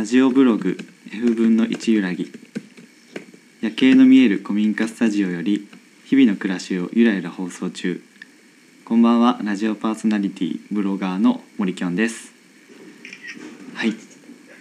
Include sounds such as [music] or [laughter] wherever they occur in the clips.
ラジオブログ F 分の1揺らぎ。夜景の見える古民家スタジオより日々の暮らしをゆらゆら放送中。こんばんはラジオパーソナリティブロガーの森きょんです。はい。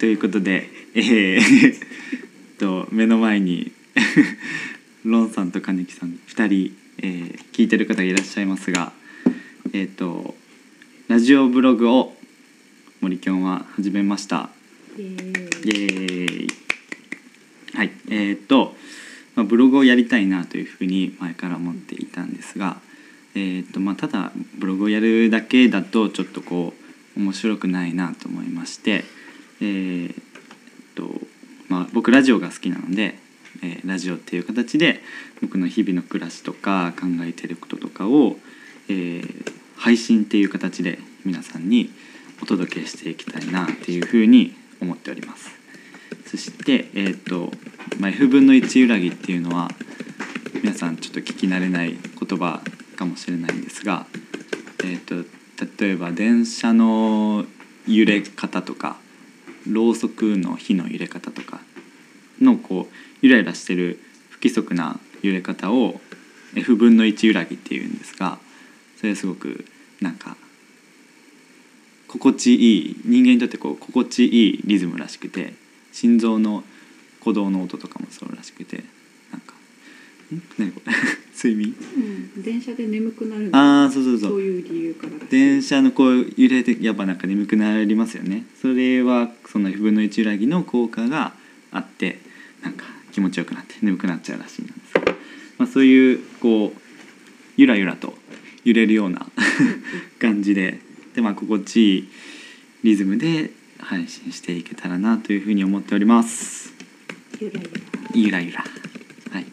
ということでえー、と目の前にロンさんと金木さん2人、えー、聞いてる方がいらっしゃいますがえっ、とラジオブログを森きょんは始めました。イエーイ。はい。えーっと、まあ、ブログをやりたいなというふうに前から思っていたんですが、えーっとまあ、ただブログをやるだけだとちょっとこう面白くないなと思いましてえーっとまあ僕ラジオが好きなので、えーラジオっていう形で僕の日々の暮らしとか考えてることとかを、えー配信っていう形で皆さんにお届けしていきたいなっていうふうに思っております。そしてえっ、と、まあ、F 分の1揺らぎっていうのは皆さんちょっと聞き慣れない言葉かもしれないんですがえっ、と例えば電車の揺れ方とかろうそくの火の揺れ方とかのこうゆらゆらしてる不規則な揺れ方を F 分の1揺らぎっていうんですがそれはすごくなんか心地いい人間にとってこう心地いいリズムらしくて心臓の鼓動の音とかもそうらしくてなんかん？何これ？[laughs] 睡眠？うん、電車で眠くなるああそうそうそう。そういう理由から電車のこう揺れでやっぱなんか眠くなりますよね。それはその F 分の1揺らぎの効果があってなんか気持ちよくなって眠くなっちゃうらしいんです。が、まあ、そういうこうゆらゆらと揺れるような [laughs] 感じでで、まあ、心地いいリズムで配信していけたらなというふうに思っております。ゆらゆら。ゆらはい。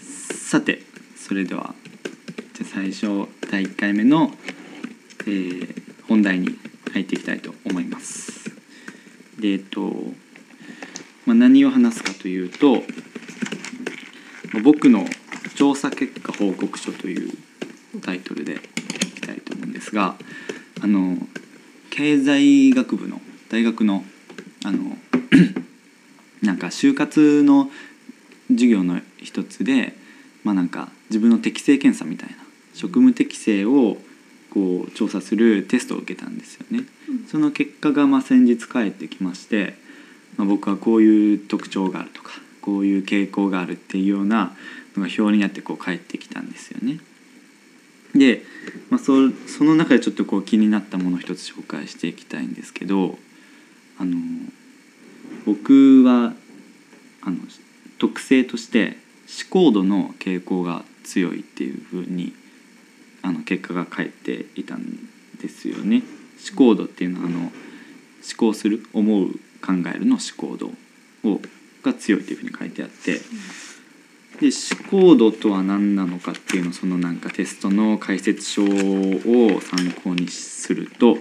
さてそれではじゃあ最初第1回目の、えー本題に入っていきたいと思います。でえっと、まあ、何を話すかというとまあ僕の調査結果報告書というタイトルでですがあの経済学部の大学のあの [clears throat] なんか就活の授業の一つでまあなんか自分の適性検査みたいな職務適性をこう調査するテストを受けたんですよね。その結果がまあ先日返ってきまして、まあ、僕はこういう特徴があるとかこういう傾向があるっていうようなのが表になってこう返ってきたんですよね。で、まあ、そその中でちょっとこう気になったものを一つ紹介していきたいんですけどあの僕はあの特性として思考度の傾向が強いっていうふうにあの結果が返っていたんですよね。思考度っていうのはあの思考する思う考えるの思考度をが強いというふうに書いてあってで思考度とは何なのかっていうのをそのなんかテストの解説書を参考にすると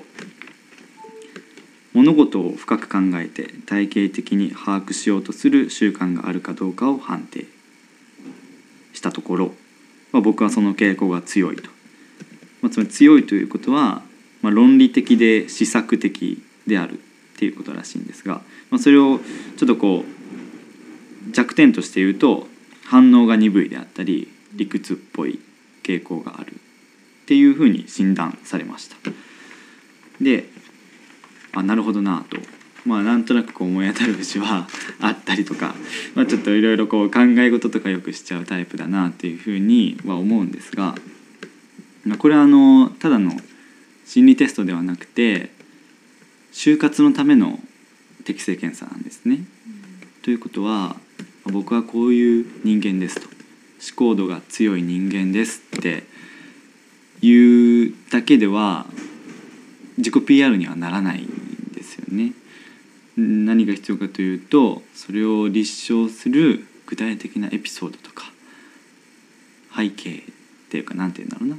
物事を深く考えて体系的に把握しようとする習慣があるかどうかを判定したところ、まあ、僕はその傾向が強いと、まあ、つまり強いということは、まあ、論理的で施策的であるっていうことらしいんですが、まあ、それをちょっとこう弱点として言うと反応が鈍いであったり理屈っぽい傾向があるっていうふうに診断されました。であなるほどなとまあなんとなくこう思い当たる節は [laughs] あったりとか、まあ、ちょっといろいろこう考え事とかよくしちゃうタイプだなっていうふうには思うんですがまあこれはあのただの心理テストではなくて就活のための適性検査なんですね。ということは僕はこういう人間ですと思考度が強い人間ですっていうだけでは自己 PR にはならないんですよね。何が必要かというとそれを立証する具体的なエピソードとか背景っていうか何て言うんだろうな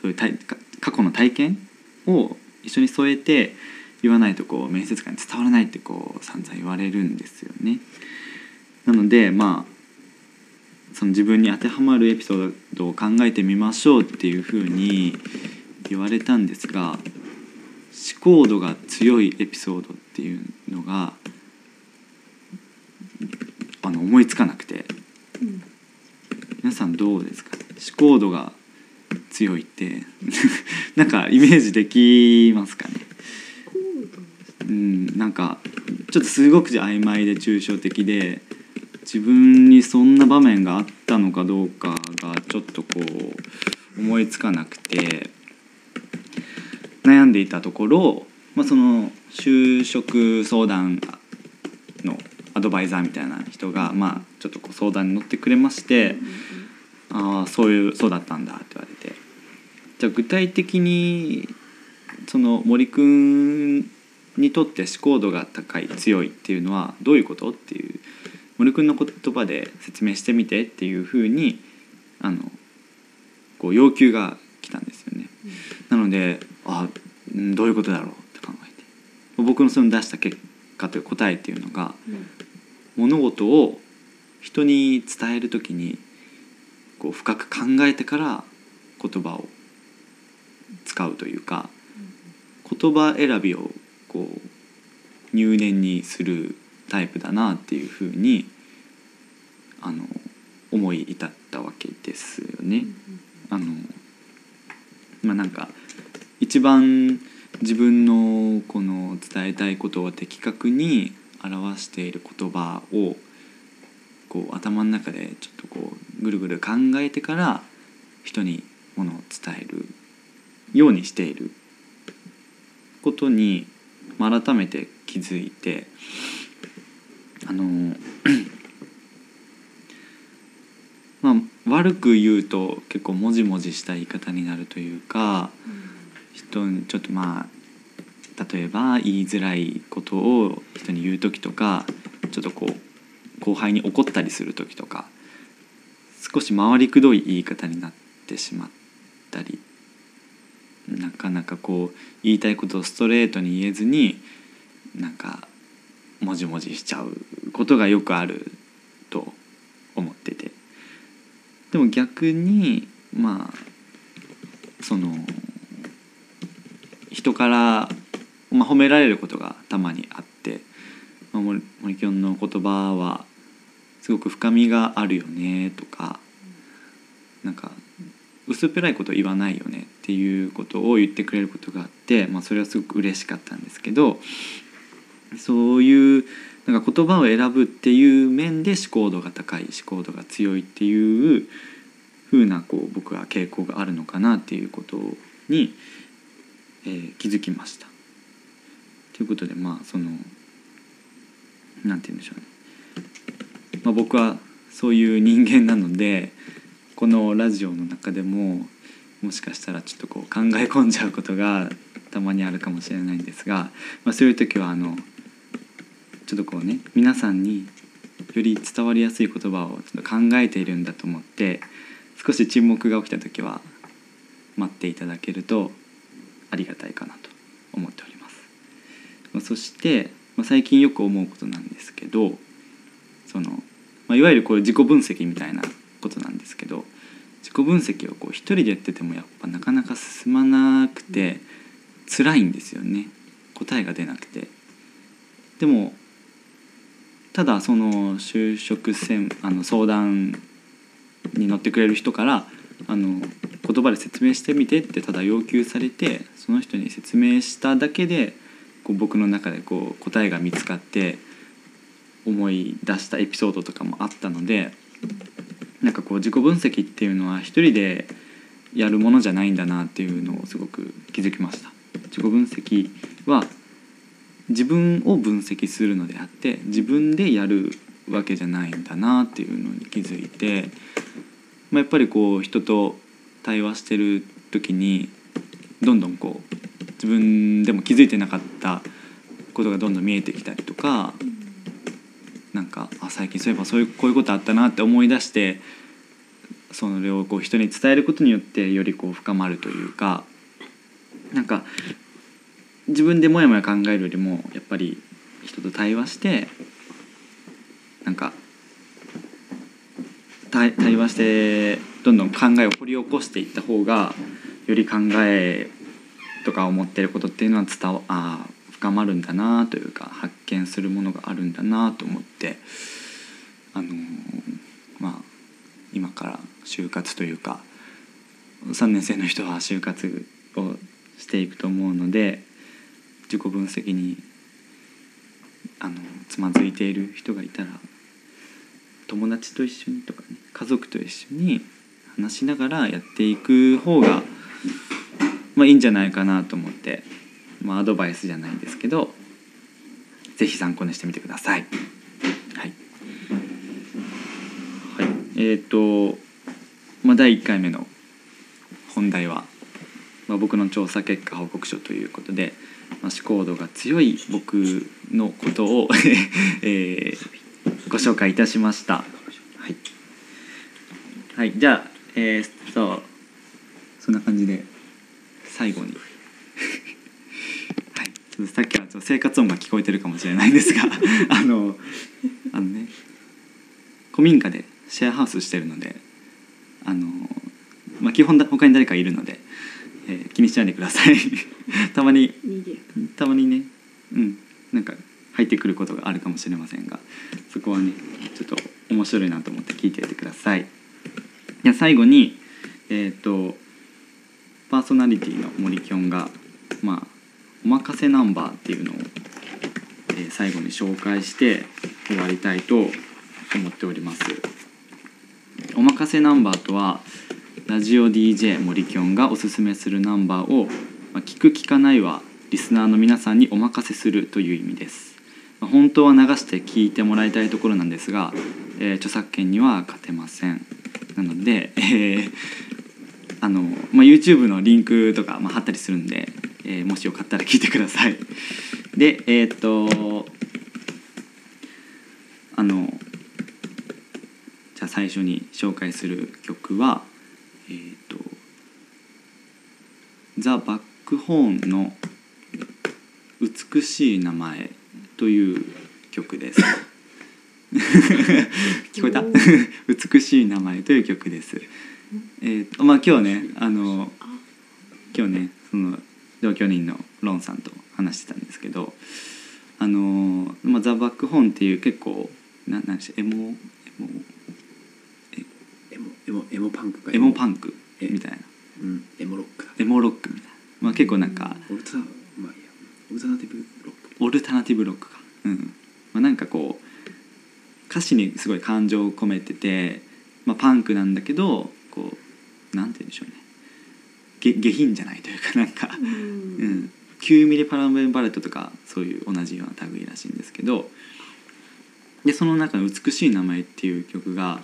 そういう体か過去の体験を一緒に添えて言わないとこう面接官に伝わらないってこう散々言われるんですよね。なのでまあその自分に当てはまるエピソードを考えてみましょうっていうふうに言われたんですが思考度が強いエピソードっていうのがあの思いつかなくて。うん皆さんどうですか？思考度が強いって。[laughs] なんかイメージできますかね。うんなんかちょっとすごく曖昧で抽象的で自分にそんな場面があったのかどうかがちょっとこう思いつかなくて悩んでいたところ、まあ、その就職相談のアドバイザーみたいな人が、まあ、ちょっとこう相談に乗ってくれまして「ああそういうそうだったんだ」って言われて。じゃあ具体的にその森くんにとって思考度が高い強いっていうのはどういうことっていう森くんの言葉で説明してみてっていうふうにあのこう要求が来たんですよね。なのであうんどういうことだろうって考えて。僕のその出した結果という答えっていうのがうん。物事を人に伝える時にこう深く考えてから言葉を使うというか言葉選びをこう入念にするタイプだなっていうふうにあの思い至ったわけですよね。あのまあなんか一番自分のこの伝えたいことを的確に表している言葉をこう頭の中でちょっとこうぐるぐる考えてから人にものを伝えるようにしていることにまあ改めて気づいてあの [clears throat] まあ悪く言うと結構もじもじした言い方になるというか人にちょっとまあ例えば言いづらいことを人に言う時とかちょっとこう後輩に怒ったりする時とか少し回りくどい言い方になってしまったりなかなかこう言いたいことをストレートに言えずになんかもじもじしちゃうことがよくあると思ってて。でも逆にまあその人から、まあ、褒められることがたまにあって、まあ、森きょんの言葉はすごく深みがあるよねとかなんか薄っぺらいこと言わないよねっていうことを言ってくれることがあって、まあ、それはすごく嬉しかったんですけどそういうなんか言葉を選ぶっていう面で思考度が高い思考度が強いっていう風なこう僕は傾向があるのかなっていうことに、えー気づきました。ということでまあそのなんて言うんでしょうね、まあ、僕はそういう人間なのでこのラジオの中でももしかしたらちょっとこう考え込んじゃうことがたまにあるかもしれないんですが、まあ、そういう時はあのちょっとこうね皆さんにより伝わりやすい言葉をちょっと考えているんだと思って少し沈黙が起きた時は待っていただけるとありがたいかなと思っております。まあそして、まあ、最近よく思うことなんですけどその、まあ、いわゆるこれ自己分析みたいなことなんですけど自己分析をこう一人でやっててもやっぱなかなか進まなくて辛いんですよね答えが出なくて。でもただその就職専あの相談に乗ってくれる人からあの言葉で説明してみてってただ要求されてその人に説明しただけでこう僕の中でこう答えが見つかって思い出したエピソードとかもあったのでなんかこう自己分析っていうのは一人でやるものじゃないんだなっていうのをすごく気づきました。自己分析は自分を分析するのであって自分でやるわけじゃないんだなっていうのに気づいて、まあ、やっぱりこう人と対話してる時にどんどんこう自分でも気づいてなかったことがどんどん見えてきたりとかなんかあ最近そういえばそういうこういうことあったなって思い出してそれをこう人に伝えることによってよりこう深まるというかなんか自分でもやもや考えるよりもやっぱり人と対話してなんか対対話してどんどん考えを掘り起こしていった方がより考えとか思ってることっていうのは伝わあ深まるんだなというか発見するものがあるんだなと思ってあのーまあ今から就活というか3年生の人は就活をしていくと思うので自己分析にあのつまずいている人がいたら友達と一緒にとかね家族と一緒に話しながらやっていく方がまあいいんじゃないかなと思って、まあ、アドバイスじゃないんですけど是非参考にしてみてください。はい、はい、えっ、と、まあ、第1回目の本題は、まあ、僕の調査結果報告書ということで、思考度が強い僕のことを、[laughs] えーご紹介いたしました。はい、はい、じゃあ、えー、そうそんな感じで最後に、[laughs] はい、っさっきはちょっと生活音が聞こえてるかもしれないんですが [laughs] あのあのね古民家でシェアハウスしてるのであの、まあ、基本だ他に誰かいるので、えー気にしないでください。[laughs] たまにたまにねうんなんか入ってくることがあるかもしれませんがそこはねちょっと面白いなと思って聞いていてください。じゃあ最後にえっ、とパーソナリティの森きょんがまあおまかせナンバーっていうのを、えー最後に紹介して終わりたいと思っております。おまかせナンバーとはラジオ DJ 森きょんがおすすめするナンバーを、まあ、聞く聞かないはリスナーの皆さんにお任せするという意味です、まあ本当は流して聞いてもらいたいところなんですが、えー著作権には勝てません。なので、えーあのまあ、YouTube のリンクとか、まあ、貼ったりするんで、えーもしよかったら聞いてください。でえーっとあのじゃあ最初に紹介する曲はえーっとザ・バックホーンの「美しい名前」という曲です。[laughs] 聞こえた？美しい名前という曲です。えーとまあ今日ねあの今日ねその同居人のロンさんと話してたんですけどあの、まあ、ザ・バックホーンっていう結構ななんでしょうエモエモエモエモパンクか。エモパンクえみたいな。うん。エモロックだ。エモロックみたいな、まあ、結構なんかオルタまあいいやオルタナティブロック。オルタナティブロックか。うん。まあ、なんかこう歌詞にすごい感情を込めてて、まあ、パンクなんだけどこうなんて言うんでしょうね。下下品じゃないというかなんか、ううん。ん、9ミリパラメンバレットとかそういう同じような類らしいんですけどでその中の「美しい名前」っていう曲が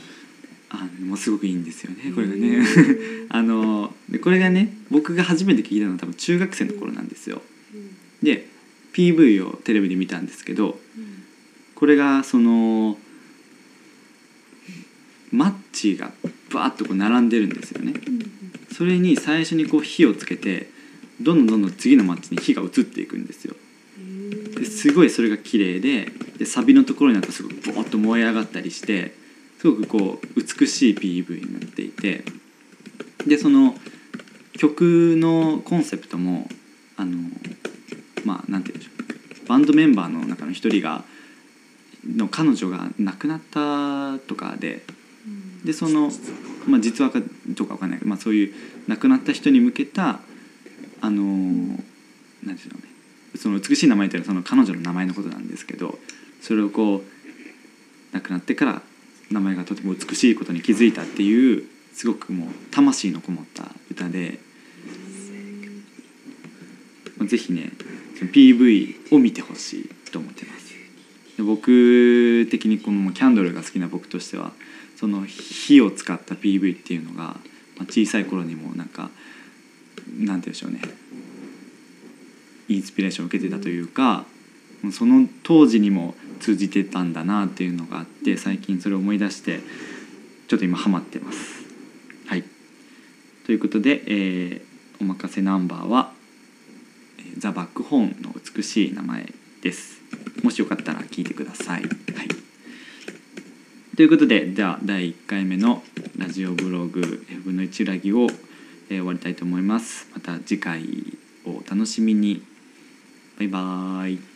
あのもうすごくいいんですよねこれがね。[laughs] あのでこれがね僕が初めて聞いたのは多分中学生の頃なんですよ。で PV をテレビで見たんですけどこれがそのマッチがバーッとこう並んでるんですよね。それに最初にこう火をつけてどんどんどんどん次のマッチに火が移っていくんですよ。ですごいそれが綺麗ででサビのところになるとすごくボーッと燃え上がったりしてすごくこう美しい PV になっていてでその曲のコンセプトもあのまあなんて言うんでしょうバンドメンバーの中の一人がの彼女が亡くなったとかででその、まあ、実話かどうかわかんないけど、まあ、そういう亡くなった人に向けたあのなんでしょうねその美しい名前というのはその彼女の名前のことなんですけどそれをこう亡くなってから名前がとても美しいことに気づいたっていうすごくもう魂のこもった歌で、まあぜひね PV を見てほしいと思ってます。で僕的にこのキャンドルが好きな僕としてはその火を使った PV っていうのが、まあ、小さい頃にもなんかなんて言うんでしょうねインスピレーションを受けてたというかその当時にも通じてたんだなっていうのがあって最近それを思い出してちょっと今ハマってます。はいということで、えーおまかせナンバーは「ザ・バックホーンの美しい名前」です。もしよかったら聞いてください。はい、ということでじゃあ第1回目のラジオブログ F 分の1裏木を、えー終わりたいと思います。また次回をお楽楽しみにバイバーイ